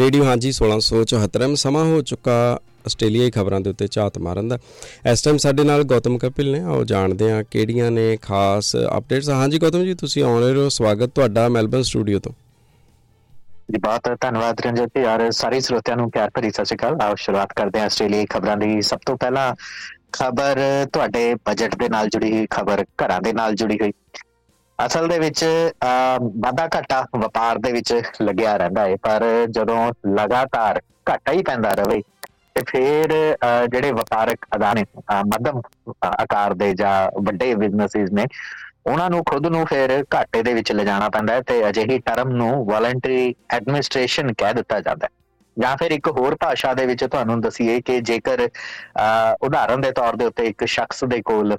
Radio, ਹਾਂਜੀ 1674 ਸਮਾਂ ਹੋ ਚੁੱਕਾ ਆਸਟ੍ਰੇਲੀਆਈ ਖਬਰਾਂ ਦੇ ਉੱਤੇ ਝਾਤ ਮਾਰਨ ਦਾ। ਇਸ ਟਾਈਮ ਸਾਡੇ ਨਾਲ ਗੌਤਮ ਕਪਿਲ ਨੇ, ਆਓ ਜਾਣਦੇ ਹਾਂ ਕਿਹੜੀਆਂ ਨੇ ਖਾਸ ਅਪਡੇਟਸ ਹਾਂਜੀ, ਗੌਤਮ ਜੀ, ਤੁਸੀਂ ਆਉਣ ਰਹੇ ਹੋ, ਸਵਾਗਤ ਤੁਹਾਡਾ ਮੈਲਬਨ ਸਟੂਡੀਓ ਤੋਂ। ਜੀ, ਬਹੁਤ ਧੰਨਵਾਦ ਰੰਜਨ ਜੀ, ਔਰ ਸਾਰੇ ਸਰੋਤਿਆਂ ਨੂੰ ਪਿਆਰ ਭਰੀ ਸਤਿ ਸ਼੍ਰੀ ਅਕਾਲ। ਆਓ ਸ਼ੁਰੂਆਤ ਕਰਦੇ ਹਾਂ ਆਸਟ੍ਰੇਲੀਆਈ ਖਬਰਾਂ ਦੀ। ਸਭ ਤੋਂ ਪਹਿਲਾਂ ਖਬਰ ਤੁਹਾਡੇ ਬਜਟ ਦੇ ਨਾਲ ਜੁੜੀ ਹੋਈ, ਖਬਰ ਘਰਾਂ ਦੇ ਨਾਲ ਜੁੜੀ ਹੋਈ। ਅਸਲ ਦੇ ਵਿੱਚ ਵਾਧਾ ਘਾਟਾ ਵਪਾਰ ਦੇ ਵਿੱਚ ਲੱਗਿਆ ਰਹਿੰਦਾ ਹੈ ਪਰ ਜਦੋਂ ਲਗਾਤਾਰ ਘਾਟਾ ਹੀ ਪੈਂਦਾ ਰਹੇ ਤੇ ਫਿਰ ਜਿਹੜੇ ਵਪਾਰਕ ਅਦਾਰੇ ਮੱਧਮ ਆਕਾਰ ਦੇ ਜਾਂ ਵੱਡੇ ਬਿਜ਼ਨੈਸਿਸ ਨੇ, ਉਹਨਾਂ ਨੂੰ ਖੁਦ ਨੂੰ ਫਿਰ ਘਾਟੇ ਦੇ ਵਿੱਚ ਲਿਜਾਣਾ ਪੈਂਦਾ ਹੈ ਤੇ ਅਜਿਹੀ ਟਰਮ ਨੂੰ ਵੋਲੰਟਰੀ ਐਡਮਿਨਿਸਟ੍ਰੇਸ਼ਨ ਕਹਿ ਦਿੱਤਾ ਜਾਂਦਾ ਹੈ ਜਾਂ ਫਿਰ ਇੱਕ ਹੋਰ ਭਾਸ਼ਾ ਦੇ ਵਿੱਚ ਤੁਹਾਨੂੰ ਦਸੀਏ ਕਿ ਜੇਕਰ ਉਦਾਹਰਨ ਦੇ ਤੌਰ ਦੇ ਉੱਤੇ ਇੱਕ ਸ਼ਖਸ ਦੇ ਕੋਲ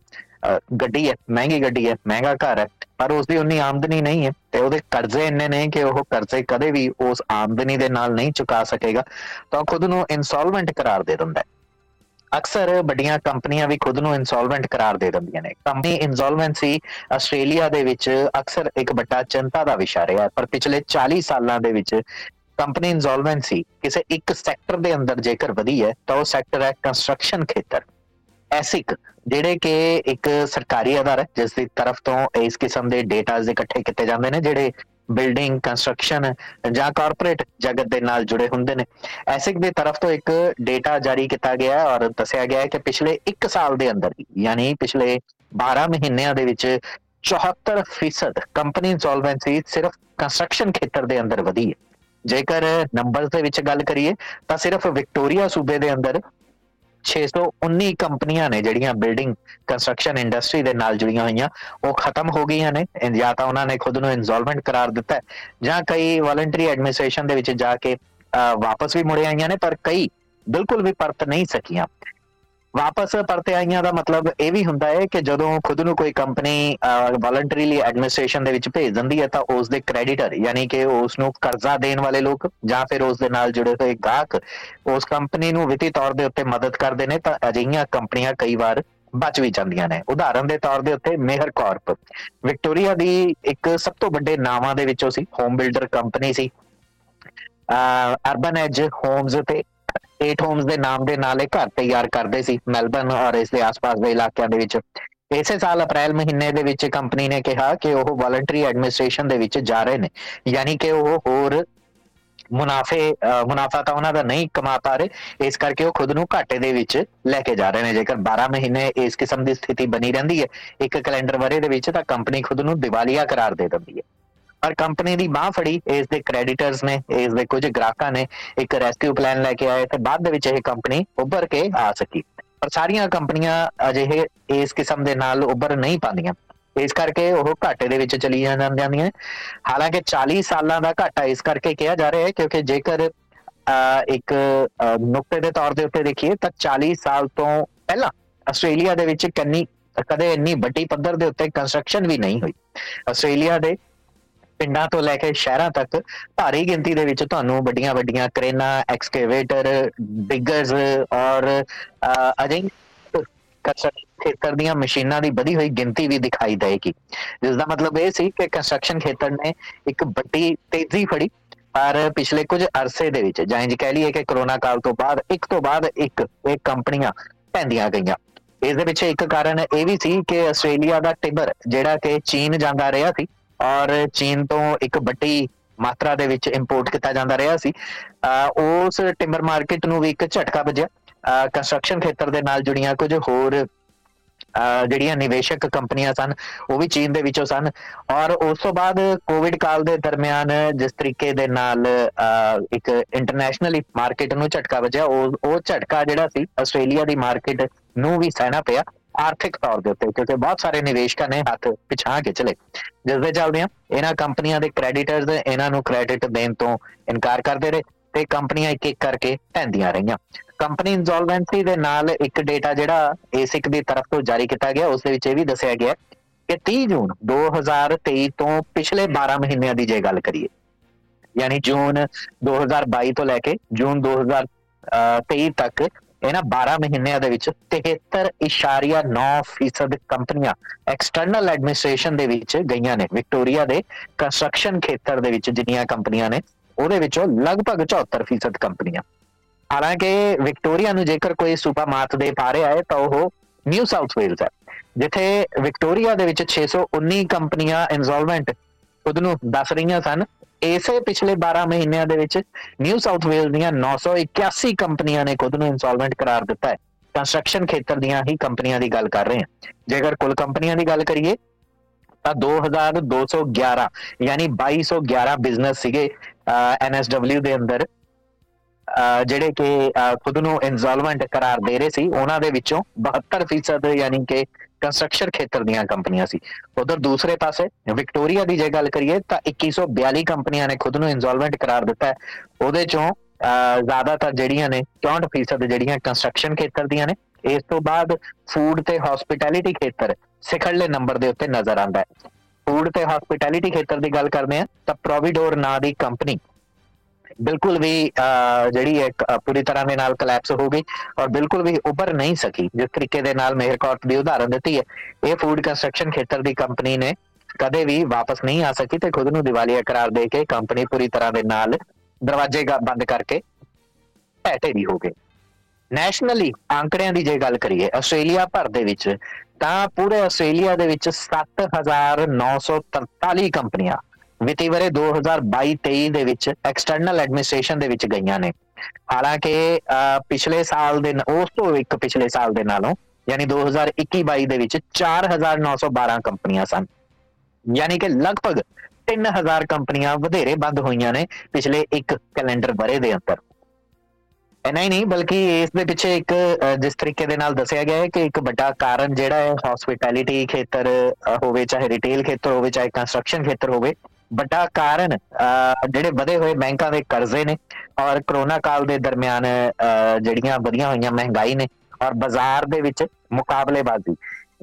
ਗੱਡੀ ਹੈ, ਮਹਿੰਗੀ ਗੱਡੀ ਹੈ, ਮਹਿੰਗਾ ਘਰ ਹੈ, ਪਰ ਉਸ ਦੀ ਉਨੀ ਆਮਦਨੀ ਨਹੀਂ ਹੈ ਤੇ ਉਹਦੇ ਕਰਜ਼ੇ ਇੰਨੇ ਨੇ ਕਿ ਉਹ ਕਰਜ਼ੇ ਕਦੇ ਵੀ ਉਸ ਆਮਦਨੀ ਦੇ ਨਾਲ ਨਹੀਂ ਚੁਕਾ ਸਕੇਗਾ। ਤਾਂ ਖੁਦ ਨੂੰ ਇਨਸੋਲਵੈਂਟ ਕਰਾਰ ਦੇ ਦਿੰਦਾ ਹੈ। ਅਕਸਰ ਵੱਡੀਆਂ ਕੰਪਨੀਆਂ ਵੀ ਖੁਦ ਨੂੰ ਇਨਸੋਲਵੈਂਟ ਕਰਾਰ ਦੇ ਦਿੰਦੀਆਂ ਨੇ। ਕੰਪਨੀ ਇਨਸੋਲਵੈਂਸੀ ਆਸਟ੍ਰੇਲੀਆ ਦੇ ਵਿੱਚ ਅਕਸਰ ਇੱਕ ਵੱਡਾ ਚਿੰਤਾ ਦਾ ਵਿਸ਼ਾ ਰਿਹਾ ਪਰ ਪਿਛਲੇ 40 ਸਾਲਾਂ ਦੇ ਵਿੱਚ ਕੰਪਨੀ ਇਨਸੋਲਵੈਂਸੀ ਕਿਸੇ ਇੱਕ ਸੈਕਟਰ ਦੇ ਅੰਦਰ ਜੇਕਰ ਵਧੀ ਹੈ, ਤਾਂ ਉਹ ਸੈਕਟਰ ਹੈ ਕੰਸਟਰਕਸ਼ਨ ਖੇਤਰ। ਐਸਿਕ ਜਿਹੜੇ ਕਿ ਇੱਕ ਸਰਕਾਰੀ ਅਦਾਰਾ ਜਿਸ ਦੀ ਤਰਫ ਤੋਂ ਇਸ ਕਿਸਮ ਦੇ ਡੇਟਾਸ ਇਕੱਠੇ ਕੀਤੇ ਜਾਂਦੇ ਨੇ, ਜਿਹੜੇ ਬਿਲਡਿੰਗ ਕੰਸਟਰਕਸ਼ਨ ਜਾਂ ਕਾਰਪੋਰੇਟ ਜਗਤ ਦੇ ਨਾਲ ਜੁੜੇ ਹੁੰਦੇ ਨੇ। ਐਸਿਕ ਦੀ ਤਰਫ ਤੋਂ ਇੱਕ ਡੇਟਾ ਜਾਰੀ ਕੀਤਾ ਗਿਆ ਔਰ ਦੱਸਿਆ ਗਿਆ ਹੈ ਕਿ ਪਿਛਲੇ 1 ਸਾਲ ਦੇ ਅੰਦਰ ਯਾਨੀ ਪਿਛਲੇ 12 ਮਹੀਨਿਆਂ ਦੇ ਵਿੱਚ 74% ਕੰਪਨੀ ਇਨਸੋਲਵੈਂਸੀ ਸਿਰਫ ਕੰਸਟਰਕਸ਼ਨ ਖੇਤਰ ਦੇ ਅੰਦਰ ਵਧੀ ਹੈ। ਜੇਕਰ ਨੰਬਰਸ ਦੇ ਵਿੱਚ ਗੱਲ ਕਰੀਏ, ਤਾਂ ਸਿਰਫ ਵਿਕਟੋਰੀਆ ਸੂਬੇ ਦੇ ਅੰਦਰ 619 ਕੰਪਨੀਆਂ ਨੇ ਜਿਹੜੀਆਂ ਬਿਲਡਿੰਗ ਕੰਸਟਰਕਸ਼ਨ ਇੰਡਸਟਰੀ ਦੇ ਨਾਲ ਜੁੜੀਆਂ ਹੋਈਆਂ, ਉਹ ਖਤਮ ਹੋ ਗਈਆਂ ਨੇ ਜਾਂ ਤਾਂ ਉਹਨਾਂ ਨੇ ਖੁਦ ਨੂੰ ਇਨਸੋਲਵੈਂਟ ਕਰਾਰ ਦਿੱਤਾ ਜਾਂ ਕਈ ਵੋਲੰਟਰੀ ਐਡਮਿਨਿਸਟ੍ਰੇਸ਼ਨ ਦੇ ਵਿੱਚ ਜਾ ਕੇ ਵਾਪਸ ਵੀ ਮੁੜੇ ਆਈਆਂ ਨੇ, ਪਰ ਕਈ ਬਿਲਕੁਲ ਵੀ ਪਰਤ ਨਹੀਂ ਸਕੀਆਂ। ਵਾਪਸ ਪਰਤੇ ਆਈਆਂ ਦਾ ਮਤਲਬ ਇਹ ਵੀ ਹੁੰਦਾ ਹੈ ਕਿ ਜਦੋਂ ਖੁਦ ਨੂੰ ਕੋਈ ਕੰਪਨੀ ਵੋਲੰਟਰੀਲੀ ਐਡਮਿਨਿਸਟ੍ਰੇਸ਼ਨ ਦੇ ਵਿੱਚ ਭੇਜ ਦਿੰਦੀ ਹੈ ਤਾਂ ਉਸ ਦੇ ਕ੍ਰੈਡੀਟਰ ਯਾਨੀ ਕਿ ਉਸ ਨੂੰ ਕਰਜ਼ਾ ਦੇਣ ਵਾਲੇ ਲੋਕ ਜਾਂ ਫਿਰ ਉਸ ਦੇ ਨਾਲ ਜੁੜੇ ਹੋਏ ਗਾਹਕ ਉਸ ਕੰਪਨੀ ਨੂੰ ਵਿੱਤੀ ਤੌਰ ਦੇ ਉੱਤੇ ਮਦਦ ਕਰਦੇ ਨੇ ਤਾਂ ਅਜਿਹੀਆਂ ਕੰਪਨੀਆਂ ਕਈ ਵਾਰ ਬਚ ਵੀ ਜਾਂਦੀਆਂ ਨੇ। ਉਦਾਹਰਨ ਦੇ ਤੌਰ ਦੇ ਉੱਤੇ ਮੇਹਰ ਕਾਰਪ। ਵਿਕਟੋਰੀਆ ਦੀ ਇੱਕ ਸਭ ਤੋਂ ਵੱਡੇ ਨਾਵਾਂ ਦੇ ਵਿੱਚੋਂ ਸੀ ਹੋਮ ਬਿਲਡਰ ਕੰਪਨੀ ਸੀ। ਅਰਬਨ ਐਜ ਹੋਮਸ ਤੇ 8 ਹੋਮਸ ਦੇ ਨਾਮ ਦੇ ਨਾਲ ਇਹ ਘਰ ਤਿਆਰ ਕਰਦੇ ਸੀ ਮੈਲਬਨ ਔਰ ਇਸ ਦੇ ਆਸ-ਪਾਸ ਦੇ ਇਲਾਕਿਆਂ ਦੇ ਵਿੱਚ। ਇਸੇ ਸਾਲ ਅਪ੍ਰੈਲ ਮਹੀਨੇ ਦੇ ਵਿੱਚ ਕੰਪਨੀ ਨੇ ਕਿਹਾ ਕਿ ਉਹ ਵੋਲੰਟਰੀ ਐਡਮਿਨਿਸਟ੍ਰੇਸ਼ਨ ਦੇ ਵਿੱਚ ਜਾ ਰਹੇ ਨੇ। ਯਾਨੀ ਕਿ ਉਹ ਹੋਰ ਮੁਨਾਫੇ ਮੁਨਾਫਾ ਤਾਂ ਉਹਨਾਂ ਦਾ ਨਹੀਂ ਕਮਾ ਪਾ ਰਹੇ, ਇਸ ਕਰਕੇ ਉਹ ਖੁਦ ਨੂੰ ਘਾਟੇ ਦੇ ਵਿੱਚ ਲੈ ਕੇ ਜਾ ਰਹੇ ਨੇ। ਜੇਕਰ 12 ਮਹੀਨੇ ਇਸ ਕਿਸਮ ਦੀ ਸਥਿਤੀ ਬਣੀ ਰਹਿੰਦੀ ਹੈ, ਇੱਕ ਕੈਲੰਡਰ ਵਰੇ ਦੇ ਵਿੱਚ ਤਾਂ ਕੰਪਨੀ ਖੁਦ ਨੂੰ ਦਿਵਾਲੀਆ ਕਰਾਰ ਦੇ ਦਿੰਦੀ ਹੈ। ਪਰ ਕੰਪਨੀ ਦੀ ਬਾਹ ਫੜੀ, ਇਸ ਦੇ ਕ੍ਰੈਡੀਟਰਸ ਨੇ, ਇਸ ਦੇ ਕੁਝ ਗ੍ਰਾਹਕਾਂ ਨੇ ਇੱਕ ਰੈਸਕਿਊ ਪਲਾਨ ਲੈ ਕੇ ਆਏ ਤੇ ਬਾਅਦ ਦੇ ਵਿੱਚ ਇਹ ਕੰਪਨੀ ਉੱਭਰ ਕੇ ਆ ਸਕੀ। ਪਰ ਸਾਰੀਆਂ ਕੰਪਨੀਆਂ ਅਜਿਹੇ ਇਸ ਕਿਸਮ ਦੇ ਨਾਲ ਉੱਭਰ ਨਹੀਂ ਪਾਉਂਦੀਆਂ। ਇਸ ਕਰਕੇ ਉਹ ਘਾਟੇ ਦੇ ਵਿੱਚ ਚਲੀ ਜਾਂਦੀਆਂ ਹਾਲਾਂਕਿ 40 ਸਾਲਾਂ ਦਾ ਘਾਟਾ ਇਸ ਕਰਕੇ ਕਿਹਾ ਜਾ ਰਿਹਾ ਹੈ ਕਿਉਂਕਿ ਜੇਕਰ ਇੱਕ ਨੁਕਤੇ ਦੇ ਤੌਰ ਦੇ ਉੱਤੇ ਦੇਖੀਏ ਤਾਂ 40 ਸਾਲ ਤੋਂ ਪਹਿਲਾਂ ਆਸਟ੍ਰੇਲੀਆ ਦੇ ਵਿੱਚ ਕੰਨੀ, ਕਦੇ ਇੰਨੀ ਵੱਡੀ ਪੱਧਰ ਦੇ ਉੱਤੇ ਕੰਸਟਰਕਸ਼ਨ ਵੀ ਨਹੀਂ ਹੋਈ। ਆਸਟ੍ਰੇਲੀਆ ਦੇ ਪਿੰਡਾਂ ਤੋਂ ਲੈ ਕੇ ਸ਼ਹਿਰਾਂ ਤੱਕ ਭਾਰੀ ਗਿਣਤੀ ਦੇ ਵਿੱਚ ਤੁਹਾਨੂੰ ਵੱਡੀਆਂ ਵੱਡੀਆਂ ਕਰੇਨਾਂ ਐਕਸਕੇਵੇਟਰ ਡਿਗਰਸ ਔਰ ਅਜਿਹੇ ਕੰਸਟਰਕਸ਼ਨ ਖੇਤਰ ਦੀਆਂ ਮਸ਼ੀਨਾਂ ਦੀ ਵਧੀ ਹੋਈ ਗਿਣਤੀ ਵੀ ਦਿਖਾਈ ਦੇਗੀ ਜਿਸ ਦਾ ਮਤਲਬ ਇਹ ਸੀ ਕਿ ਕੰਸਟਰਕਸ਼ਨ ਖੇਤਰ ਨੇ ਇੱਕ ਵੱਡੀ ਤੇਜ਼ੀ ਫੜੀ, ਪਰ ਪਿਛਲੇ ਕੁਝ ਅਰਸੇ ਦੇ ਵਿੱਚ, ਜਾਂ ਇੰਜ ਕਹਿ ਲਈਏ ਕਿ ਕਰੋਨਾ ਕਾਲ ਤੋਂ ਬਾਅਦ, ਇੱਕ ਤੋਂ ਬਾਅਦ ਇੱਕ, ਇਹ ਕੰਪਨੀਆਂ ਪੈਂਦੀਆਂ ਗਈਆਂ। ਇਸ ਦੇ ਪਿੱਛੇ ਇੱਕ ਕਾਰਨ ਇਹ ਵੀ ਸੀ ਕਿ ਆਸਟ੍ਰੇਲੀਆ ਦਾ ਟਿਬਰ, ਜਿਹੜਾ ਕਿ ਚੀਨ ਜਾਂਦਾ ਰਿਹਾ ਸੀ ਔਰ ਚੀਨ ਤੋਂ ਇੱਕ ਵੱਡੀ ਮਾਤਰਾ ਦੇ ਵਿੱਚ ਇੰਪੋਰਟ ਕੀਤਾ ਜਾਂਦਾ ਰਿਹਾ ਸੀ। ਉਸ ਟਿੰਬਰ ਮਾਰਕੀਟ ਨੂੰ ਵੀ ਇੱਕ ਝਟਕਾ ਵੱਜਿਆ। ਕੰਸਟਰਕਸ਼ਨ ਖੇਤਰ ਦੇ ਨਾਲ ਜੁੜੀਆਂ ਕੁਝ ਹੋਰ ਜਿਹੜੀਆਂ ਨਿਵੇਸ਼ਕ ਕੰਪਨੀਆਂ ਸਨ, ਉਹ ਵੀ ਚੀਨ ਦੇ ਵਿੱਚੋਂ ਸਨ। ਔਰ ਉਸ ਤੋਂ ਬਾਅਦ ਕੋਵਿਡ ਕਾਲ ਦੇ ਦਰਮਿਆਨ ਜਿਸ ਤਰੀਕੇ ਦੇ ਨਾਲ ਇੱਕ ਇੰਟਰਨੈਸ਼ਨਲੀ ਮਾਰਕੀਟ ਨੂੰ ਝਟਕਾ ਵੱਜਿਆ, ਉਹ ਉਹ ਝਟਕਾ ਜਿਹੜਾ ਸੀ, ਆਸਟ੍ਰੇਲੀਆ ਦੀ ਮਾਰਕੀਟ ਨੂੰ ਵੀ ਸਹਿਣਾ ਪਿਆ। ਆਰਥਿਕ ਤੌਰ ਦੇ ਉੱਤੇ, ਕਿਉਂਕਿ ਬਹੁਤ ਸਾਰੇ ਨਿਵੇਸ਼ਕਾਂ ਨੇ ਹੱਥ ਪਿਛਾ ਕੇ ਚਲੇ। ਜਿਸ ਦੇ ਚੱਲਦੇ ਆ ਇਹਨਾਂ ਕੰਪਨੀਆਂ ਦੇ ਕ੍ਰੈਡੀਟਰਸ ਇਹਨਾਂ ਨੂੰ ਕ੍ਰੈਡਿਟ ਦੇਣ ਤੋਂ ਇਨਕਾਰ ਕਰਦੇ ਰਹੇ ਤੇ ਕੰਪਨੀਆਂ ਇੱਕ ਇੱਕ ਕਰਕੇ ਢੈਂਦੀਆਂ ਰਹੀਆਂ। ਕੰਪਨੀ ਇਨਸੋਲਵੈਂਸੀ ਦੇ ਨਾਲ ਇੱਕ ਡੇਟਾ ਜਿਹੜਾ ਏਸਿਕ ਦੀ ਤਰਫ ਤੋਂ ਜਾਰੀ ਕੀਤਾ ਗਿਆ, ਉਸ ਦੇ ਵਿੱਚ ਇਹ ਵੀ ਦੱਸਿਆ ਗਿਆ ਕਿ 30 ਜੂਨ 2023 ਤੋਂ ਪਿਛਲੇ 12 ਮਹੀਨਿਆਂ ਦੀ ਜੇ ਗੱਲ ਕਰੀਏ, ਯਾਨੀ ਜੂਨ 2022 ਤੋਂ ਲੈ ਕੇ ਜੂਨ 2023 ਤੱਕ ਇਹਨਾਂ 12 ਮਹੀਨਿਆਂ ਦੇ ਵਿੱਚ 73.9% ਕੰਪਨੀਆਂ ਐਕਸਟਰਨਲ ਐਡਮਿਨਿਸਟ੍ਰੇਸ਼ਨ ਦੇ ਵਿੱਚ ਗਈਆਂ ਨੇ ਵਿਕਟੋਰੀਆ ਦੇ ਕੰਸਟਰਕਸ਼ਨ ਖੇਤਰ ਦੇ ਵਿੱਚ ਜਿੰਨੀਆਂ ਕੰਪਨੀਆਂ ਨੇ, ਉਹਦੇ ਵਿੱਚੋਂ ਲਗਭਗ 74% ਕੰਪਨੀਆਂ। ਹਾਲਾਂਕਿ ਵਿਕਟੋਰੀਆ ਨੂੰ ਜੇਕਰ ਕੋਈ ਸੂਪਾ ਮਾਤ ਦੇ ਪਾ ਰਿਹਾ ਹੈ, ਤਾਂ ਉਹ ਨਿਊ ਸਾਊਥ ਵੇਲਸ ਹੈ, ਜਿੱਥੇ ਵਿਕਟੋਰੀਆ ਦੇ ਵਿੱਚ 619 ਕੰਪਨੀਆਂ ਇਨਸੋਲਵੈਂਟ ਖੁਦ ਨੂੰ ਦੱਸ ਰਹੀਆਂ ਸਨ। ਇਸੇ ਪਿਛਲੇ 12 ਮਹੀਨਿਆਂ ਦੇ ਵਿੱਚ ਨਿਊ ਸਾਊਥ ਵੇਲਸ ਦੀਆਂ 981 ਕੰਪਨੀਆਂ ਨੇ ਖੁਦ ਨੂੰ ਇਨਸੋਲਵੈਂਟ ਕਰਾਰ ਦਿੱਤਾ ਹੈ। ਕੰਸਟਰਕਸ਼ਨ ਖੇਤਰ ਦੀਆਂ ਹੀ ਕੰਪਨੀਆਂ ਦੀ ਗੱਲ ਕਰ ਰਹੇ ਹਾਂ। ਜੇਕਰ ਕੁੱਲ ਕੰਪਨੀਆਂ ਦੀ ਗੱਲ ਕਰੀਏ, ਤਾਂ 2211 ਯਾਨੀ 2211 ਬਿਜ਼ਨਸ ਸੀਗੇ ਐਨਐਸਡਬਲਯੂ ਦੇ ਅੰਦਰ ਜਿਹੜੇ ਕਿ ਖੁਦ ਨੂੰ ਇਨਸੋਲਵੈਂਟ ਕਰਾਰ ਦੇ ਰਹੇ ਸੀ, ਉਹਨਾਂ ਦੇ ਵਿੱਚੋਂ 72% ਯਾਨੀ ਕਿ ਕੰਸਟਰਕਸ਼ਨ ਖੇਤਰ ਦੀਆਂ ਕੰਪਨੀਆਂ ਸੀ। ਉਧਰ ਦੂਸਰੇ ਪਾਸੇ ਵਿਕਟੋਰੀਆ ਦੀ ਜੇ ਗੱਲ ਕਰੀਏ ਤਾਂ 2142 ਕੰਪਨੀਆਂ ਨੇ ਖੁਦ ਨੂੰ ਇਨਸੋਲਵੈਂਟ ਕਰਾਰ ਦਿੱਤਾ ਹੈ। ਉਹਦੇ ਚੋਂ ਜ਼ਿਆਦਾਤਰ ਜਿਹੜੀਆਂ ਨੇ 64% ਜਿਹੜੀਆਂ ਕੰਸਟਰਕਸ਼ਨ ਖੇਤਰ ਦੀਆਂ ਨੇ, ਇਸ ਤੋਂ ਬਾਅਦ ਫੂਡ ਤੇ ਹਸਪਿਟੈਲਿਟੀ ਖੇਤਰ ਸਿਖਰਲੇ ਨੰਬਰ ਦੇ ਉੱਤੇ ਨਜ਼ਰ ਆਉਂਦਾ ਹੈ। ਫੂਡ ਤੇ ਹਸਪਿਟੈਲਿਟੀ ਖੇਤਰ ਦੀ ਗੱਲ ਕਰਦੇ ਆ ਤਾਂ ਪ੍ਰੋਵਿਡੋਰ ਨਾਂ ਦੀ ਕੰਪਨੀ ਬਿਲਕੁਲ ਵੀ ਜਿਹੜੀ ਇੱਕ ਪੂਰੀ ਤਰ੍ਹਾਂ ਦੇ ਨਾਲ ਕਲੈਪਸ ਹੋ ਗਈ ਔਰ ਬਿਲਕੁਲ ਵੀ ਉੱਭਰ ਨਹੀਂ ਸਕੀ। ਜਿਸ ਤਰੀਕੇ ਦੇ ਨਾਲ ਮੇਹਰਕੌਟ ਦੀ ਉਦਾਹਰਨ ਦਿੱਤੀ ਹੈ, ਇਹ ਫੂਡ ਕੰਸਟਰਕਸ਼ਨ ਖੇਤਰ ਦੀ ਕੰਪਨੀ ਨੇ ਕਦੇ ਵੀ ਵਾਪਸ ਨਹੀਂ ਆ ਸਕੀ ਤੇ ਖੁਦ ਨੂੰ ਦਿਵਾਲੀਆ ਕਰਾਰ ਦੇ ਕੇ ਕੰਪਨੀ ਪੂਰੀ ਤਰ੍ਹਾਂ ਦੇ ਨਾਲ ਦਰਵਾਜ਼ੇ ਬੰਦ ਕਰਕੇ ਢਹਿ ਹੋ ਗਏ। ਨੈਸ਼ਨਲੀ ਅੰਕੜਿਆਂ ਦੀ ਜੇ ਗੱਲ ਕਰੀਏ, ਆਸਟ੍ਰੇਲੀਆ ਭਰ ਦੇ ਵਿੱਚ, ਤਾਂ ਪੂਰੇ ਆਸਟ੍ਰੇਲੀਆ ਦੇ ਵਿੱਚ 7943 ਕੰਪਨੀਆਂ ਵਿੱਤੀ ਵਰੇ 2022-23 ਦੇ ਵਿੱਚ ਐਕਸਟਰਨਲ ਐਡਮਿਨਿਸਟ੍ਰੇਸ਼ਨ ਦੇ ਵਿੱਚ ਗਈਆਂ ਨੇ। ਹਾਲਾਂਕਿ ਪਿਛਲੇ ਸਾਲ ਦੇ ਉਸ ਤੋਂ ਇੱਕ ਪਿਛਲੇ ਸਾਲ ਦੇ ਨਾਲੋਂ, ਯਾਨੀ 2021-22 ਦੇ ਵਿੱਚ 4912 ਕੰਪਨੀਆਂ ਸਨ। ਯਾਨੀ ਕਿ ਲਗਭਗ 3000 ਕੰਪਨੀਆਂ ਵਧੇਰੇ ਬੰਦ ਹੋਈਆਂ ਨੇ ਪਿਛਲੇ ਇੱਕ ਕੈਲੰਡਰ ਬਰੇ ਦੇ ਅੰਦਰ। ਐਨਾ ਹੀ ਨਹੀਂ, ਬਲਕਿ ਇਸ ਦੇ ਪਿੱਛੇ ਇੱਕ ਜਿਸ ਤਰੀਕੇ ਦੇ ਨਾਲ ਦੱਸਿਆ ਗਿਆ ਹੈ ਕਿ ਇੱਕ ਵੱਡਾ ਕਾਰਨ ਜਿਹੜਾ ਹੈ ਹਸਪਿਟੈਲਿਟੀ ਖੇਤਰ ਹੋਵੇ, ਚਾਹੇ ਰਿਟੇਲ ਖੇਤਰ ਹੋਵੇ, ਚਾਹੇ ਕੰਸਟਰਕਸ਼ਨ ਖੇਤਰ ਹੋਵੇ ਵੱਡਾ ਕਾਰਨ ਜਿਹੜੇ ਵਧੇ ਹੋਏ ਬੈਂਕਾਂ ਦੇ ਕਰਜ਼ੇ ਨੇ ਔਰ ਕਰੋਨਾ ਕਾਲ ਦੇ ਦਰਮਿਆਨ ਜਿਹੜੀਆਂ ਵਧੀਆਂ ਹੋਈਆਂ ਮਹਿੰਗਾਈ ਨੇ ਔਰ ਬਾਜ਼ਾਰ ਦੇ ਵਿੱਚ ਮੁਕਾਬਲੇਬਾਜ਼ੀ।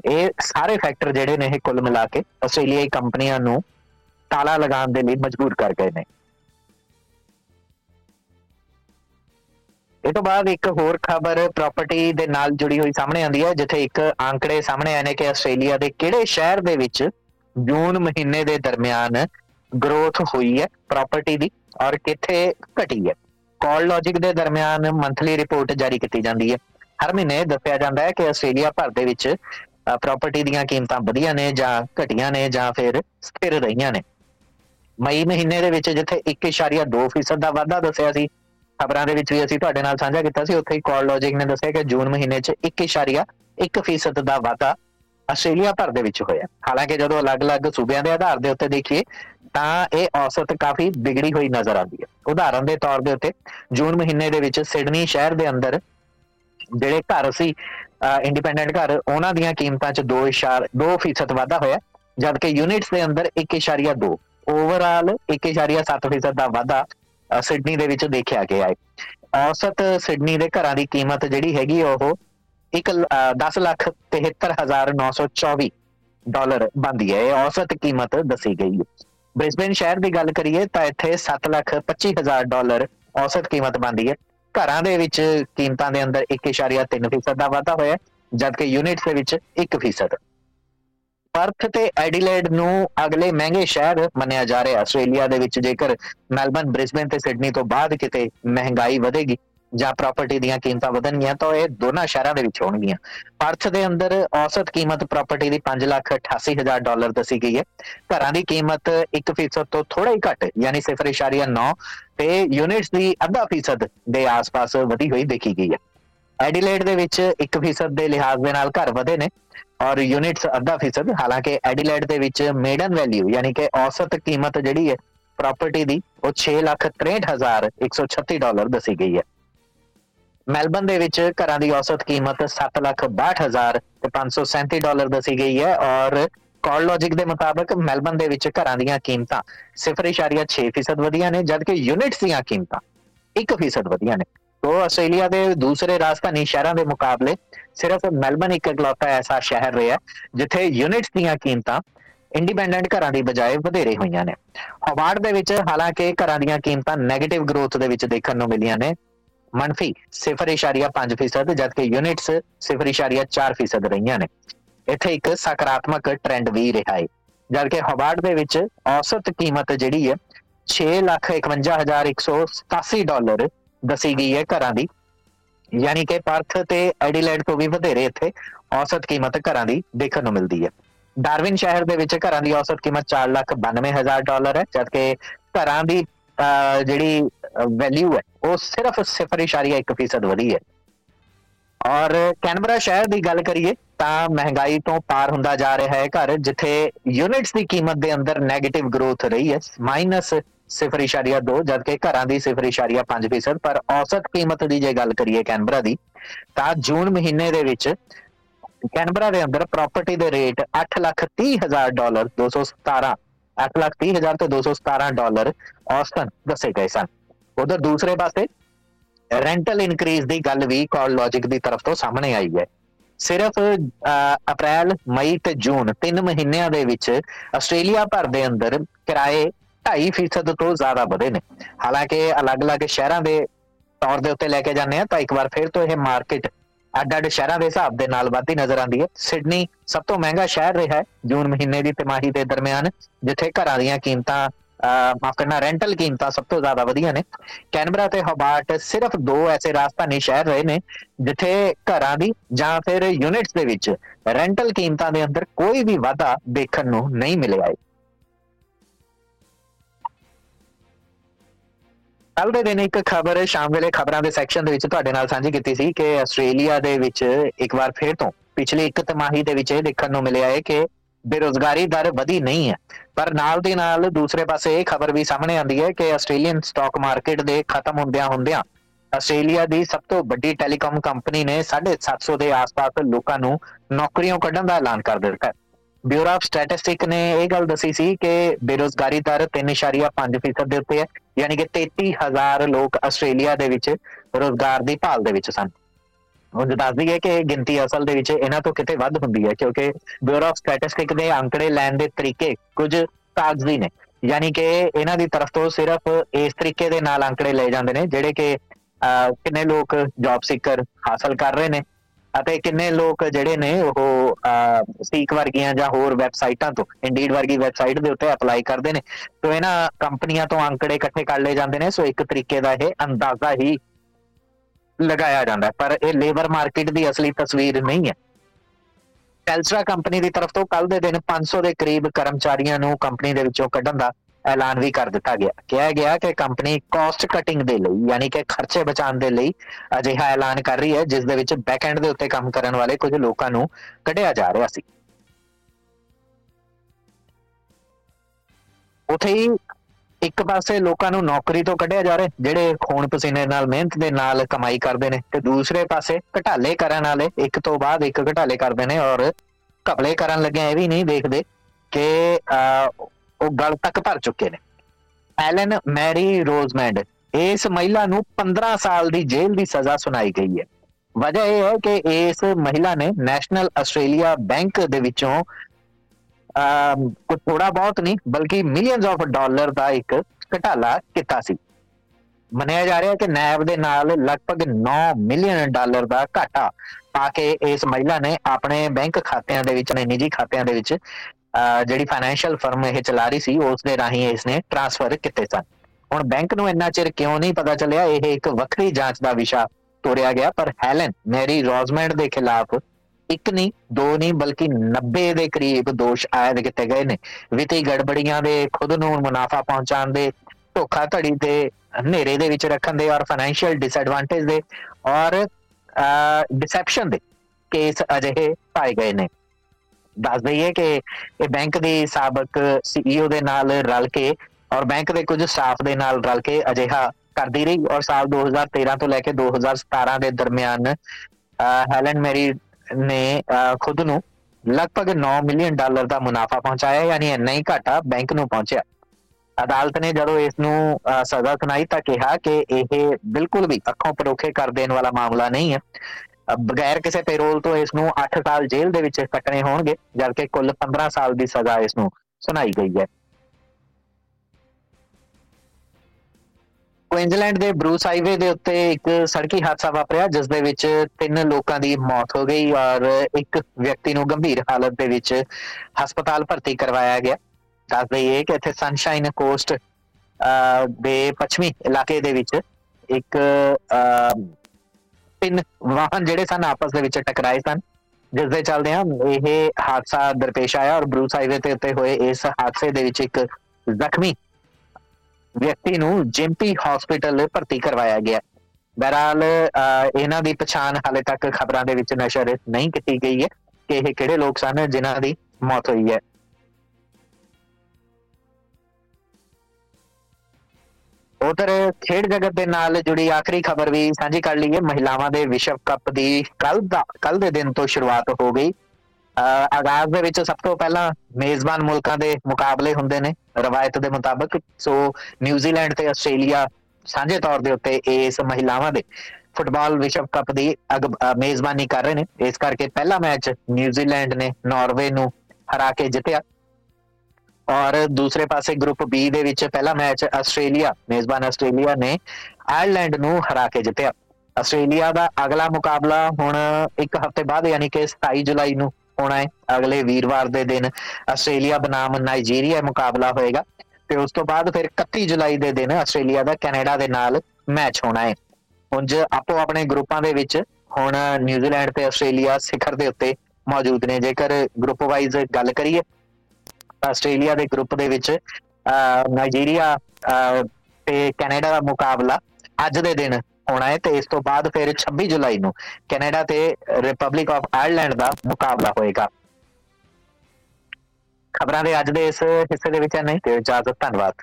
ਇਹ ਸਾਰੇ ਫੈਕਟਰ ਜਿਹੜੇ ਨੇ ਇਹ ਕੁੱਲ ਮਿਲਾ ਕੇ ਆਸਟ੍ਰੇਲੀਆਈ ਕੰਪਨੀਆਂ ਨੂੰ ਤਾਲਾ ਲਗਾਉਣ ਦੇ ਲਈ ਮਜਬੂਰ ਕਰ ਗਏ ਨੇ। ਇਹ ਤੋਂ ਬਾਅਦ ਇੱਕ ਹੋਰ ਖਬਰ ਪ੍ਰਾਪਰਟੀ ਦੇ ਨਾਲ ਜੁੜੀ ਹੋਈ ਸਾਹਮਣੇ ਆਂਦੀ ਹੈ, ਜਿੱਥੇ ਇੱਕ ਆંકੜੇ ਸਾਹਮਣੇ ਆਏ ਨੇ ਕਿ ਆਸਟ੍ਰੇਲੀਆ ਦੇ ਕਿਹੜੇ ਸ਼ਹਿਰ ਦੇ ਵਿੱਚ ਜੂਨ ਮਹੀਨੇ ਦੇ ਦਰਮਿਆਨ ਗਰੋਥ ਹੋਈ ਹੈ ਪ੍ਰਾਪਰਟੀ ਦੀ, ਔਰ ਕਿੱਥੇ ਘਟੀ ਹੈ। ਕਾਲ ਲੌਜਿਕ ਦੇ ਦਰਮਿਆਨ ਮੰਥਲੀ ਰਿਪੋਰਟ ਜਾਰੀ ਕੀਤੀ ਜਾਂਦੀ ਹੈ। ਹਰ ਮਹੀਨੇ ਦੱਸਿਆ ਜਾਂਦਾ ਹੈ ਕਿ ਆਸਟ੍ਰੇਲੀਆ ਭਰ ਦੇ ਵਿੱਚ ਪ੍ਰਾਪਰਟੀ ਦੀਆਂ ਕੀਮਤਾਂ ਵਧੀਆਂ ਨੇ ਜਾਂ ਘਟੀਆਂ ਨੇ ਜਾਂ ਫਿਰ ਸਥਿਰ ਰਹੀਆਂ ਨੇ। ਮਈ ਮਹੀਨੇ ਦੇ ਵਿੱਚ ਜਿੱਥੇ 1.2% ਦਾ ਵਾਧਾ ਦੱਸਿਆ ਸੀ, ਖਬਰਾਂ ਦੇ ਵਿੱਚ ਵੀ ਅਸੀਂ ਤੁਹਾਡੇ ਨਾਲ ਸਾਂਝਾ ਕੀਤਾ ਸੀ, ਉੱਥੇ ਹੀ ਕਾਲ ਲੌਜਿਕ ਨੇ ਦੱਸਿਆ ਕਿ ਜੂਨ ਮਹੀਨੇ 'ਚ 1.1% ਦਾ ਵਾਧਾ ਆਸਟ੍ਰੇਲੀਆ ਭਰ ਦੇ ਵਿੱਚ ਹੋਇਆ। ਹਾਲਾਂਕਿ ਜਦੋਂ ਅਲੱਗ-ਅਲੱਗ ਸੂਬਿਆਂ ਦੇ ਆਧਾਰ ਦੇ ਉੱਤੇ ਦੇਖੀਏ, ਤਾਂ ਇਹ ਔਸਤ ਕਾਫੀ ਵਿਗੜੀ ਹੋਈ ਨਜ਼ਰ ਆਉਂਦੀ ਹੈ। ਉਦਾਹਰਨ ਦੇ ਤੌਰ ਦੇ ਉੱਤੇ, ਜੂਨ ਮਹੀਨੇ ਦੇ ਵਿੱਚ ਸਿਡਨੀ ਸ਼ਹਿਰ ਦੇ ਅੰਦਰ ਜਿਹੜੇ ਘਰ ਸੀ ਇੰਡੀਪੈਂਡੈਂਟ ਘਰ, ਉਹਨਾਂ ਦੀਆਂ ਕੀਮਤਾਂ 'ਚ 2.2% ਵਾਧਾ ਹੋਇਆ, ਜਦਕਿ ਯੂਨਿਟਸ ਦੇ ਅੰਦਰ 1.2 ਓਵਰਆਲ 1.7% ਦਾ ਵਾਧਾ ਸਿਡਨੀ ਦੇ ਵਿੱਚ ਦੇਖਿਆ ਗਿਆ ਹੈ। ਔਸਤ ਸਿਡਨੀ ਦੇ ਘਰਾਂ ਦੀ ਕੀਮਤ ਜਿਹੜੀ ਹੈਗੀ ਉਹ 1 10 ਲੱਖ 73924 ਡਾਲਰ ਬੰਦੀ ਹੈ। ਇਹ ਔਸਤ ਕੀਮਤ ਦੱਸੀ ਗਈ ਹੈ। ਬ੍ਰਿਸਬੇਨ ਸ਼ਹਿਰ ਦੀ ਗੱਲ ਕਰੀਏ ਤਾਂ ਇੱਥੇ 7 ਲੱਖ 25000 ਡਾਲਰ ਔਸਤ ਕੀਮਤ ਬੰਦੀ ਹੈ। ਘਰਾਂ ਦੇ ਵਿੱਚ ਕੀਮਤਾਂ ਦੇ ਅੰਦਰ 1.3% ਦਾ ਵਾਧਾ ਹੋਇਆ ਜਦਕਿ ਯੂਨਿਟਸ ਦੇ ਵਿੱਚ 1% ਪਰਥ ਤੇ ਐਡੀਲੇਡ ਨੂੰ ਅਗਲੇ ਮਹਿੰਗੇ ਸ਼ਹਿਰ ਮੰਨਿਆ ਜਾ ਰਿਹਾ। ਆਸਟ੍ਰੇਲੀਆ ਦੇ ਵਿੱਚ ਜੇਕਰ ਮੈਲਬਨ, ਬ੍ਰਿਸਬਨ ਤੇ ਸਿਡਨੀ ਤੋਂ ਬਾਅਦ ਕਿਤੇ ਮਹਿੰਗਾਈ ਵਧੇਗੀ ਜਾਂ ਪ੍ਰਾਪਰਟੀ ਦੀਆਂ ਕੀਮਤਾਂ ਵਧਣਗੀਆਂ ਤਾਂ ਇਹ ਦੋਨਾਂ ਸ਼ਹਿਰਾਂ ਦੇ ਵਿੱਚ ਹੋਣਗੀਆਂ। ਪਰਥ ਦੇ ਅੰਦਰ ਔਸਤ ਕੀਮਤ ਪ੍ਰਾਪਰਟੀ ਦੀ 5,88,000 ਡਾਲਰ ਦੱਸੀ ਗਈ ਹੈ। ਘਰਾਂ ਦੀ ਕੀਮਤ 1% ਤੋਂ ਥੋੜਾ ਹੀ ਘੱਟ ਯਾਨੀ 0.9 ਤੇ ਯੂਨਿਟਸ ਦੀ ਅੱਧਾ ਫੀਸਦ ਦੇ ਆਸ-ਪਾਸ ਵਧੀ ਹੋਈ ਦੇਖੀ ਗਈ ਹੈ। ਐਡੀਲੇਡ ਦੇ ਵਿੱਚ 1% ਦੇ ਲਿਹਾਜ਼ ਦੇ ਨਾਲ ਘਰ ਵਧੇ ਨੇ ਔਰ ਯੂਨਿਟਸ ਅੱਧਾ ਫੀਸਦ ਹਾਲਾਂਕਿ ਐਡੀਲੇਡ ਦੇ ਵਿੱਚ ਮੇਡਨ ਵੈਲਿਊ ਯਾਨੀ ਕਿ ਔਸਤ ਕੀਮਤ ਜਿਹੜੀ ਹੈ ਪ੍ਰਾਪਰਟੀ ਦੀ ਉਹ 6,63,136 ਡਾਲਰ ਦੱਸੀ ਗਈ ਹੈ। ਮੈਲਬਨ ਦੇ ਵਿੱਚ ਘਰਾਂ ਦੀ ਔਸਤ ਕੀਮਤ 7,62,000 ਤੇ 537 ਡਾਲਰ ਦੱਸੀ ਗਈ ਹੈ ਔਰ ਕਾਲ ਲੌਜਿਕ ਦੇ ਮੁਤਾਬਕ ਮੈਲਬਨ ਦੇ ਵਿੱਚ ਘਰਾਂ ਦੀਆਂ ਕੀਮਤਾਂ 0.6% ਵਧੀਆਂ ਨੇ ਜਦਕਿ ਯੂਨਿਟਸ ਦੀਆਂ ਕੀਮਤਾਂ 1% ਵਧੀਆਂ ਨੇ। ਤੋਂ ਆਸਟ੍ਰੇਲੀਆ ਦੇ ਦੂਸਰੇ ਰਾਜਧਾਨੀ ਸ਼ਹਿਰਾਂ ਦੇ ਮੁਕਾਬਲੇ ਸਿਰਫ ਮੈਲਬਨ ਇੱਕ ਇਕਲੌਤਾ ਐਸਾ ਸ਼ਹਿਰ ਰਿਹਾ ਜਿੱਥੇ ਯੂਨਿਟਸ ਦੀਆਂ ਕੀਮਤਾਂ ਇੰਡੀਪੈਂਡੈਂਟ ਘਰਾਂ ਦੀ ਬਜਾਏ ਵਧੇਰੇ ਹੋਈਆਂ ਨੇ। ਹਵਾਰਡ ਦੇ ਵਿੱਚ ਹਾਲਾਂਕਿ ਘਰਾਂ ਦੀਆਂ ਕੀਮਤਾਂ 네ਗੇਟਿਵ ਗਰੋਥ ਦੇ ਵਿੱਚ ਦੇਖਣ ਨੂੰ ਮਿਲੀਆਂ ਨੇ। ਮੰਨਫੀ 0.5% ਜਦਕਿ ਯੂਨਿਟਸ 0.4% ਰਹੀਆਂ ਨੇ। ਇੱਥੇ ਇੱਕ ਸਕਾਰਾਤਮਕ ਟ੍ਰੈਂਡ ਵੀ ਰਿਹਾ ਹੈ ਜਦਕਿ ਹਵਾਰਡ ਦੇ ਵਿੱਚ ਔਸਤ ਕੀਮਤ ਜਿਹੜੀ ਹੈ 651187 ਡਾਲਰ ਦੱਸੀ ਗਈ ਹੈ ਘਰਾਂ ਦੀ। ਯਾਨੀ ਕਿ ਪਰਥ ਤੇ ਐਡੀਲੇਡ ਤੋਂ ਵੀ ਵਧੇਰੇ ਇੱਥੇ ਔਸਤ ਕੀਮਤ ਘਰਾਂ ਦੀ ਦੇਖਣ ਨੂੰ ਮਿਲਦੀ ਹੈ ਡਾਰਵਿਨ ਸ਼ਹਿਰ ਦੇ ਵਿੱਚ ਘਰਾਂ ਦੀ ਔਸਤ ਕੀਮਤ 492000 ਡਾਲਰ ਹੈ, ਜਦਕਿ ਘਰਾਂ ਦੀ ਜਿਹੜੀ ਵੈਲਿਊ ਹੈ। ਉਹ ਸਿਰਫ 0.1% ਵਧੀ ਹੈ। ਔਰ ਕੈਨਬਰਾ ਸ਼ਹਿਰ ਦੀ ਗੱਲ ਕਰੀਏ, ਤਾਂ ਮਹਿੰਗਾਈ ਤੋਂ ਪਾਰ ਹੁੰਦਾ ਜਾ ਰਿਹਾ ਹੈ ਘਰ, ਜਿੱਥੇ ਯੂਨਿਟਸ ਦੀ ਕੀਮਤ ਦੇ ਅੰਦਰ 네ਗੇਟਿਵ ਗਰੋਥ ਰਹੀ ਹੈ। -0.2 ਜਦਕਿ ਘਰਾਂ ਦੀ 0.5% ਪਰ ਔਸਤ ਕੀਮਤ ਦੀ ਜੇ ਗੱਲ ਕਰੀਏ ਕੈਨਬਰਾ ਦੀ, ਤਾਂ ਜੂਨ ਮਹੀਨੇ ਦੇ ਵਿੱਚ ਕੈਨਬਰਾ ਦੇ ਅੰਦਰ ਪ੍ਰਾਪਰਟੀ ਦੇ ਰੇਟ 830000 ਡਾਲਰ 217 830000 ਤੇ 217 ਡਾਲਰ ਔਸਤਨ ਦੱਸੇ ਗਏ ਸਨ। ਉਧਰ ਦੂਸਰੇ ਪਾਸੇ ਰੈਂਟਲ ਇਨਕਰੀਜ਼ ਦੀ ਗੱਲ ਵੀ ਕਾਲ ਲੌਜਿਕ ਦੀ ਤਰਫ ਤੋਂ ਸਾਹਮਣੇ ਆਈ ਹੈ। ਸਿਰਫ ਅਪ੍ਰੈਲ ਮਈ ਤੇ ਜੂਨ ਤਿੰਨ ਮਹੀਨਿਆਂ ਦੇ ਵਿੱਚ ਆਸਟ੍ਰੇਲੀਆ ਭਰ ਦੇ ਅੰਦਰ ਕਿਰਾਏ 2.5% ਤੋਂ ਜ਼ਿਆਦਾ ਵਧੇ ਨੇ। ਹਾਲਾਂਕਿ ਅਲੱਗ-ਅਲੱਗ ਸ਼ਹਿਰਾਂ ਦੇ ਤੌਰ ਦੇ ਉੱਤੇ ਲੈ ਕੇ ਜਾਂਦੇ ਆ ਤਾਂ ਇੱਕ ਵਾਰ ਫਿਰ ਤੋਂ ਇਹ ਮਾਰਕੀਟ ਅੱਡ-ਅੱਡ ਸ਼ਹਿਰਾਂ ਦੇ ਹਿਸਾਬ ਦੇ ਨਾਲ ਵਧਦੀ ਨਜ਼ਰ ਆਉਂਦੀ ਹੈ। ਸਿਡਨੀ ਸਭ ਤੋਂ ਮਹਿੰਗਾ ਸ਼ਹਿਰ ਰਿਹਾ ਹੈ ਜੂਨ ਮਹੀਨੇ ਦੀ ਤਿਮਾਹੀ ਦੇ ਦਰਮਿਆਨ, ਜਿੱਥੇ ਘਰਾਂ ਦੀਆਂ ਕੀਮਤਾਂ ਮਾਫ ਕਰਨਾ ਰੈਂਟਲ ਕੀਮਤਾਂ ਸਭ ਤੋਂ ਜ਼ਿਆਦਾ ਵਧੀਆਂ ਨੇ। ਕੈਨਬਰਾ ਤੇ ਹਬਾਰਟ ਸਿਰਫ ਦੋ ਐਸੇ ਰਾਜਧਾਨੀ ਸ਼ਹਿਰ ਰਹੇ ਨੇ, ਜਿੱਥੇ ਘਰਾਂ ਦੀ ਜਾਂ ਫਿਰ ਯੂਨਿਟਸ ਦੇ ਵਿੱਚ ਰੈਂਟਲ ਕੀਮਤਾਂ ਦੇ ਅੰਦਰ ਕੋਈ ਵੀ ਵਾਧਾ ਦੇਖਣ ਨੂੰ ਨਹੀਂ ਮਿਲਿਆ ਹੈ ਕੱਲ ਦੇ ਦਿਨ ਇੱਕ ਖਬਰ, ਸ਼ਾਮ ਵੇਲੇ ਖਬਰਾਂ ਦੇ ਸੈਕਸ਼ਨ ਦੇ ਵਿੱਚ ਤੁਹਾਡੇ ਨਾਲ ਸਾਂਝੀ ਕੀਤੀ ਸੀ ਕਿ ਆਸਟ੍ਰੇਲੀਆ ਦੇ ਵਿੱਚ ਇੱਕ ਵਾਰ ਫੇਰ ਤੋਂ ਪਿਛਲੇ ਇੱਕ ਤਿਮਾਹੀ ਦੇ ਵਿੱਚ ਇਹ ਦੇਖਣ ਨੂੰ ਮਿਲਿਆ ਹੈ ਕਿ ਬੇਰੋਜ਼ਗਾਰੀ ਦਰ ਵਧੀ ਨਹੀਂ ਹੈ। ਪਰ ਨਾਲ ਦੇ ਨਾਲ ਦੂਸਰੇ ਪਾਸੇ ਇਹ ਖਬਰ ਵੀ ਸਾਹਮਣੇ ਆਂਦੀ ਹੈ ਕਿ ਆਸਟ੍ਰੇਲੀਅਨ ਸਟਾਕ ਮਾਰਕੀਟ ਦੇ ਖਤਮ ਹੁੰਦਿਆਂ ਹੁੰਦਿਆਂ ਆਸਟ੍ਰੇਲੀਆ ਦੀ ਸਭ ਤੋਂ ਵੱਡੀ ਟੈਲੀਕਾਮ ਕੰਪਨੀ ਨੇ 750 ਦੇ ਆਸ-ਪਾਸ ਲੋਕਾਂ ਨੂੰ ਨੌਕਰੀਆਂ ਕੱਢਣ ਦਾ ਐਲਾਨ ਕਰ ਦਿੱਤਾ। ਬਿਊਰੋ ਆਫ ਸਟੈਟਿਸਟਿਕ ਨੇ ਇਹ ਗੱਲ ਦੱਸੀ ਸੀ ਕਿ ਬੇਰੋਜ਼ਗਾਰੀ ਦਰ 3.5% ਦੇ ਉੱਤੇ ਹੈ, ਯਾਨੀ ਕਿ 33000 ਲੋਕ ਆਸਟ੍ਰੇਲੀਆ ਦੇ ਵਿੱਚ ਰੋਜ਼ਗਾਰ ਦੀ ਭਾਲ ਦੇ ਵਿੱਚ ਸਨ। ਉਹ ਦੱਸਦੀ ਹੈ ਕਿ ਗਿਣਤੀ ਅਸਲ ਦੇ ਵਿੱਚ ਇਹਨਾਂ ਤੋਂ ਕਿਤੇ ਵੱਧ ਹੁੰਦੀ ਹੈ, ਕਿਉਂਕਿ ਬਿਊਰੋ ਆਫ ਸਟੈਟਿਸਟਿਕ ਦੇ ਅੰਕੜੇ ਲੈਣ ਦੇ ਤਰੀਕੇ ਕੁਝ ਕਾਗਜ਼ੀ ਨੇ। ਯਾਨੀ ਕਿ ਇਹਨਾਂ ਦੀ ਤਰਫ ਤੋਂ ਸਿਰਫ ਇਸ ਤਰੀਕੇ ਦੇ ਨਾਲ ਅੰਕੜੇ ਲਏ ਜਾਂਦੇ ਨੇ, ਜਿਹੜੇ ਕਿ ਕਿੰਨੇ ਲੋਕ ਜੌਬ ਸੀਕਰ ਹਾਸਲ ਕਰ ਰਹੇ ਨੇ ਅਤੇ ਕਿੰਨੇ ਲੋਕ ਜਿਹੜੇ ਨੇ ਉਹ ਸੀਕ ਵਰਗੀਆਂ ਜਾਂ ਹੋਰ ਵੈਬਸਾਈਟਾਂ ਤੋਂ ਇੰਡੀਡ ਵਰਗੀ ਵੈਬਸਾਈਟ ਦੇ ਉੱਤੇ ਅਪਲਾਈ ਕਰਦੇ ਨੇ। ਤੋਂ ਇਹਨਾਂ ਕੰਪਨੀਆਂ ਤੋਂ ਅੰਕੜੇ ਇਕੱਠੇ ਕਰ ਲਏ ਜਾਂਦੇ ਨੇ। ਸੋ ਇੱਕ ਤਰੀਕੇ ਦਾ ਇਹ ਅੰਦਾਜ਼ਾ ਹੀ ਲਗਾਇਆ ਜਾਂਦਾ ਪਰ ਇਹ ਲੇਬਰ ਮਾਰਕੀਟ ਦੀ ਅਸਲੀ ਤਸਵੀਰ ਨਹੀਂ ਹੈ। ਟੈਲਸਟਰਾ ਕੰਪਨੀ ਦੀ ਤਰਫ ਤੋਂ ਕੱਲ ਦੇ ਦਿਨ 500 ਦੇ ਕਰੀਬ ਕਰਮਚਾਰੀਆਂ ਨੂੰ ਕੰਪਨੀ ਦੇ ਵਿੱਚੋਂ ਕੱਢਣ ਦਾ ਐਲਾਨ ਵੀ ਕਰ ਦਿੱਤਾ ਗਿਆ। ਕਿਹਾ ਗਿਆ ਕਿ ਕੰਪਨੀ ਕਾਸਟ ਕਟਿੰਗ ਦੇ ਲਈ, ਯਾਨੀ ਕਿ ਖਰਚੇ ਬਚਾਉਣ ਦੇ ਲਈ ਅਜਿਹਾ ਐਲਾਨ ਕਰ ਰਹੀ ਹੈ, ਜਿਸ ਦੇ ਵਿੱਚ ਬੈਕ ਐਂਡ ਦੇ ਉੱਤੇ ਕੰਮ ਕਰਨ ਵਾਲੇ ਕੁਝ ਲੋਕਾਂ ਨੂੰ ਕੱਢਿਆ ਜਾ ਰਿਹਾ ਸੀ। ਉਥੇ ਹੀ ਇੱਕ ਪਾਸੇ ਲੋਕਾਂ ਨੂੰ ਨੌਕਰੀ ਤੋਂ ਕੱਢਿਆ ਜਾ ਰਿਹਾ, ਜਿਹੜੇ ਖੂਨ ਪਸੀਨੇ ਨਾਲ ਮਿਹਨਤ ਦੇ ਨਾਲ ਕਮਾਈ ਕਰਦੇ ਨੇ, ਤੇ ਦੂਸਰੇ ਪਾਸੇ ਘਟਾਲੇ ਕਰਨ ਵਾਲੇ ਇੱਕ ਤੋਂ ਬਾਅਦ ਇੱਕ ਘਟਾਲੇ ਕਰਦੇ ਨੇ ਔਰ ਘਪਲੇ ਕਰਨ ਲੱਗੇ ਇਹ ਵੀ ਨਹੀਂ ਦੇਖਦੇ ਕਿ ਉਹ ਗਲ ਤੱਕ ਭਰ ਚੁੱਕੇ ਨੇ। ਐਲਨ ਮੈਰੀ ਰੋਜ਼ਮੈਂਡ, ਇਸ ਮਹਿਲਾ ਨੂੰ 15 ਸਾਲ ਦੀ ਜੇਲ੍ਹ ਦੀ ਸਜ਼ਾ ਸੁਣਾਈ ਗਈ ਹੈ। ਵਜ੍ਹਾ ਇਹ ਹੈ ਕਿ ਇਸ ਮਹਿਲਾ ਨੇ ਨੈਸ਼ਨਲ ਆਸਟ੍ਰੇਲੀਆ ਬੈਂਕ ਦੇ ਵਿੱਚੋਂ ਕੁਝ ਥੋੜਾ ਬਹੁਤ ਨਹੀਂ, ਬਲਕਿ ਮਿਲੀਅਨਸ ਆਫ ਡਾਲਰ ਦਾ ਇੱਕ ਘਟਾਲਾ ਕੀਤਾ ਸੀ। ਮੰਨਿਆ ਜਾ ਰਿਹਾ ਕਿ ਨੈਬ ਦੇ ਨਾਲ ਲਗਭਗ 9 ਮਿਲੀਅਨ ਡਾਲਰ ਦਾ ਘਾਟਾ ਪਾ ਕੇ ਇਸ ਮਹਿਲਾ ਨੇ ਆਪਣੇ ਬੈਂਕ ਖਾਤਿਆਂ ਦੇ ਵਿੱਚ ਨੇ ਨਿੱਜੀ ਖਾਤਿਆਂ ਦੇ ਵਿੱਚ ਜਿਹੜੀ ਫਾਈਨੈਂਸ਼ੀਅਲ ਫਰਮ ਇਹ ਚਲਾ ਰਹੀ ਸੀ, ਉਸ ਦੇ ਰਾਹੀਂ ਇਸ ਨੇ ਟ੍ਰਾਂਸਫਰ ਕੀਤੇ ਸਨ। ਹੁਣ ਬੈਂਕ ਨੂੰ ਇੰਨਾ ਚਿਰ ਕਿਉਂ ਨਹੀਂ ਪਤਾ ਚੱਲਿਆ, ਇਹ ਇੱਕ ਵੱਖਰੀ ਜਾਂਚ ਦਾ ਵਿਸ਼ਾ ਤੋਰਿਆ ਗਿਆ, ਪਰ ਹੈਲਨ ਮੈਰੀ ਰੋਜ਼ਮੈਂਡ ਦੇ ਖਿਲਾਫ ਇੱਕ ਨਹੀਂ, ਦੋ ਨਹੀਂ, ਬਲਕਿ 90 ਦੇ ਕਰੀਬ ਦੋਸ਼ ਆਇਦ ਕੀਤੇ ਗਏ ਨੇ। ਵਿਤੀ ਗੜਬੜੀਆਂ ਦੇ ਖੁਦ ਨੂੰ ਮੁਨਾਫਾ ਪਹੁੰਚਾਉਣ ਦੇ, ਧੋਖਾਧੜੀ ਦੇ ਹਨੇਰੇ ਦੇ ਵਿੱਚ ਰੱਖਣ ਦੇ ਔਰ ਫਾਈਨੈਂਸ਼ੀਅਲ ਡਿਸਐਡਵਾਂਟੇਜ ਦੇ ਔਰ ਡਿਸੈਪਸ਼ਨ ਦੇ ਕੇਸ ਅਜਿਹੇ ਪਾਏ ਗਏ ਨੇ। ਦੱਸ ਦਈਏ ਕਿ ਇਹ ਬੈਂਕ ਦੇ ਸਾਬਕ ਸੀਈਓ ਦੇ ਨਾਲ ਰਲ ਕੇ ਔਰ ਬੈਂਕ ਦੇ ਕੁਝ ਸਟਾਫ ਦੇ ਨਾਲ ਰਲ ਕੇ ਅਜਿਹਾ ਕਰਦੀ ਰਹੀ ਔਰ ਸਾਲ 2013 ਤੋਂ ਲੈ ਕੇ 2017 ਦੇ ਦਰਮਿਆਨ ਹੈਲਨ ਮੈਰੀ ਨੇ ਖੁਦ ਨੂੰ ਲਗਭਗ 9 ਮਿਲੀਅਨ ਡਾਲਰ ਦਾ ਮੁਨਾਫਾ ਪਹੁੰਚਾਇਆ, ਯਾਨੀ ਇੰਨਾ ਹੀ ਘਾਟਾ, ਬੈਂਕ ਨੂੰ ਪਹੁੰਚਿਆ। ਅਦਾਲਤ ਨੇ ਜਦੋਂ ਇਸ ਨੂੰ ਸਜ਼ਾ ਸੁਣਾਈ ਤਾਂ ਕਿਹਾ ਕਿ ਇਹ ਬਿਲਕੁਲ ਵੀ ਅੱਖੋਂ ਪਰੋਖੇ ਕਰ ਦੇਣ ਵਾਲਾ ਮਾਮਲਾ ਨਹੀਂ ਹੈ। ਬਗੈਰ ਕਿਸੇ ਪੈਰੋਲ ਤੋਂ ਇਸ ਨੂੰ 8 ਸਾਲ ਜੇਲ੍ਹ ਦੇ ਵਿੱਚ ਕੱਟਣੇ ਹੋਣਗੇ, ਜਦਕਿ ਕੁੱਲ 15 ਸਾਲ ਦੀ ਸਜ਼ਾ ਇਸ ਨੂੰ ਸੁਣਾਈ ਗਈ ਹੈ। ਕੁਇਨਜ਼ਲੈਂਡ ਦੇ ਬਰੂਸ ਹਾਈਵੇ ਦੇ ਉੱਤੇ ਇੱਕ ਸੜਕੀ ਹਾਦਸਾ ਵਾਪਰਿਆ ਜਿਸ ਦੇ ਵਿੱਚ ਤਿੰਨ ਲੋਕਾਂ ਦੀ ਮੌਤ ਹੋ ਗਈ ਔਰ ਇੱਕ ਵਿਅਕਤੀ ਨੂੰ ਗੰਭੀਰ ਹਾਲਤ ਦੇ ਵਿੱਚ ਹਸਪਤਾਲ ਭਰਤੀ ਕਰਵਾਇਆ ਗਿਆ। ਦੱਸ ਦਈਏ ਕਿ ਇੱਥੇ ਸਨਸ਼ਾਈਨ ਕੋਸਟ ਅਹ, ਦੇ ਪੱਛਮੀ ਇਲਾਕੇ ਦੇ ਵਿੱਚ ਇੱਕ ਅਹ, ਤਿੰਨ ਵਾਹਨ ਜਿਹੜੇ ਸਨ ਆਪਸ ਦੇ ਵਿੱਚ ਟਕਰਾਏ ਸਨ ਜਿਸ ਦੇ ਚੱਲਦੇ ਆ ਇਹ ਹਾਦਸਾ ਦਰਪੇਸ਼ ਆਇਆ ਔਰ ਬਰੂਸ ਹਾਈਵੇ ਤੇ ਉੱਤੇ ਹੋਏ ਇਸ ਹਾਦਸੇ ਦੇ ਵਿੱਚ ਇੱਕ ਜ਼ਖਮੀ ਵਿਅਕਤੀ ਨੂੰ ਜਿੰਪੀ ਹਸਪੀਟਲ ਭਰਤੀ ਕਰਵਾਇਆ ਗਿਆ। ਬਹਰਾਲ ਅਹ, ਇਹਨਾਂ ਦੀ ਪਛਾਣ ਹਾਲੇ ਤੱਕ ਖਬਰਾਂ ਦੇ ਵਿੱਚ ਨਸ਼ਰ ਨਹੀਂ ਕੀਤੀ ਗਈ ਹੈ ਕਿ ਇਹ ਕਿਹੜੇ ਲੋਕ ਸਨ ਜਿਨ੍ਹਾਂ ਦੀ ਮੌਤ ਹੋਈ ਹੈ। ਉਧਰ ਖੇਡ ਜਗਤ ਦੇ ਨਾਲ ਜੁੜੀ ਆਖਰੀ ਖਬਰ ਵੀ ਸਾਂਝੀ ਕਰ ਲਈਏ। ਮਹਿਲਾਵਾਂ ਦੇ ਵਿਸ਼ਵ ਕੱਪ ਦੀ ਕੱਲ ਦਾ ਕੱਲ ਦੇ ਦਿਨ ਤੋਂ ਸ਼ੁਰੂਆਤ ਹੋ ਗਈ। ਅਹ ਆਗਾਜ਼ ਦੇ ਵਿੱਚ ਸਭ ਤੋਂ ਪਹਿਲਾਂ ਮੇਜ਼ਬਾਨ ਮੁਲਕਾਂ ਦੇ ਮੁਕਾਬਲੇ ਹੁੰਦੇ ਨੇ, ਰਵਾਇਤ ਦੇ ਮੁਤਾਬਕ। ਸੋ ਨਿਊਜ਼ੀਲੈਂਡ ਤੇ ਆਸਟ੍ਰੇਲੀਆ ਸਾਂਝੇ ਤੌਰ ਦੇ ਉੱਤੇ ਇਸ ਮਹਿਲਾਵਾਂ ਦੇ ਫੁੱਟਬਾਲ ਵਿਸ਼ਵ ਕੱਪ ਦੀ ਅਗ- ਅਹ, ਮੇਜ਼ਬਾਨੀ ਕਰ ਰਹੇ ਨੇ। ਇਸ ਕਰਕੇ ਪਹਿਲਾ ਮੈਚ ਨਿਊਜ਼ੀਲੈਂਡ ਨੇ ਨਾਰਵੇ ਨੂੰ ਹਰਾ ਕੇ ਜਿੱਤਿਆ। ਔਰ ਦੂਸਰੇ ਪਾਸੇ ਗਰੁੱਪ ਬੀ ਦੇ ਵਿੱਚ ਪਹਿਲਾ ਮੈਚ ਆਸਟ੍ਰੇਲੀਆ, ਮੇਜ਼ਬਾਨ ਆਸਟ੍ਰੇਲੀਆ ਨੇ ਆਇਰਲੈਂਡ ਨੂੰ ਹਰਾ ਕੇ ਜਿੱਤਿਆ। ਆਸਟ੍ਰੇਲੀਆ ਦਾ ਅਗਲਾ ਮੁਕਾਬਲਾ ਹੁਣ ਇੱਕ ਹਫ਼ਤੇ ਬਾਅਦ, ਯਾਨੀ ਕਿ 27 ਜੁਲਾਈ ਨੂੰ ਹੋਣਾ ਹੈ ਅਗਲੇ ਵੀਰਵਾਰ ਦੇ ਦਿਨ ਆਸਟ੍ਰੇਲੀਆ ਬਨਾਮ ਨਾਈਜੀਰੀਆ ਮੁਕਾਬਲਾ ਹੋਏਗਾ ਤੇ ਉਸ ਤੋਂ ਬਾਅਦ ਫਿਰ 31 ਜੁਲਾਈ ਦੇ ਦਿਨ ਆਸਟ੍ਰੇਲੀਆ ਦਾ ਕੈਨੇਡਾ ਦੇ ਨਾਲ ਮੈਚ ਹੋਣਾ ਹੈ। ਉਂਝ ਆਪੋ ਆਪਣੇ ਗਰੁੱਪਾਂ ਦੇ ਵਿੱਚ ਹੁਣ ਨਿਊਜ਼ੀਲੈਂਡ ਤੇ ਆਸਟ੍ਰੇਲੀਆ ਸਿਖਰ ਦੇ ਉੱਤੇ ਮੌਜੂਦ ਨੇ। ਜੇਕਰ ਗਰੁੱਪ ਵਾਈਜ਼ ਗੱਲ ਕਰੀਏ ਆਸਟ੍ਰੇਲੀਆ ਦੇ ਗਰੁੱਪ ਦੇ ਵਿੱਚ ਅਹ, ਨਾਈਜੀਰੀਆ ਅਹ, ਤੇ ਕੈਨੇਡਾ ਦਾ ਮੁਕਾਬਲਾ ਅੱਜ ਦੇ ਦਿਨ ਹੋਣਾ ਹੈ ਤੇ ਇਸ ਤੋਂ ਬਾਅਦ ਫਿਰ 26 ਜੁਲਾਈ ਨੂੰ ਕੈਨੇਡਾ ਤੇ ਰਿਪਬਲਿਕ ਆਫ ਆਇਰਲੈਂਡ ਦਾ ਮੁਕਾਬਲਾ ਹੋਏਗਾ। ਖਬਰਾਂ ਦੇ ਅੱਜ ਦੇ ਇਸ ਹਿੱਸੇ ਦੇ ਵਿੱਚ ਨਹੀਂ ਤੇ ਇਜਾਜ਼ਤ, ਧੰਨਵਾਦ।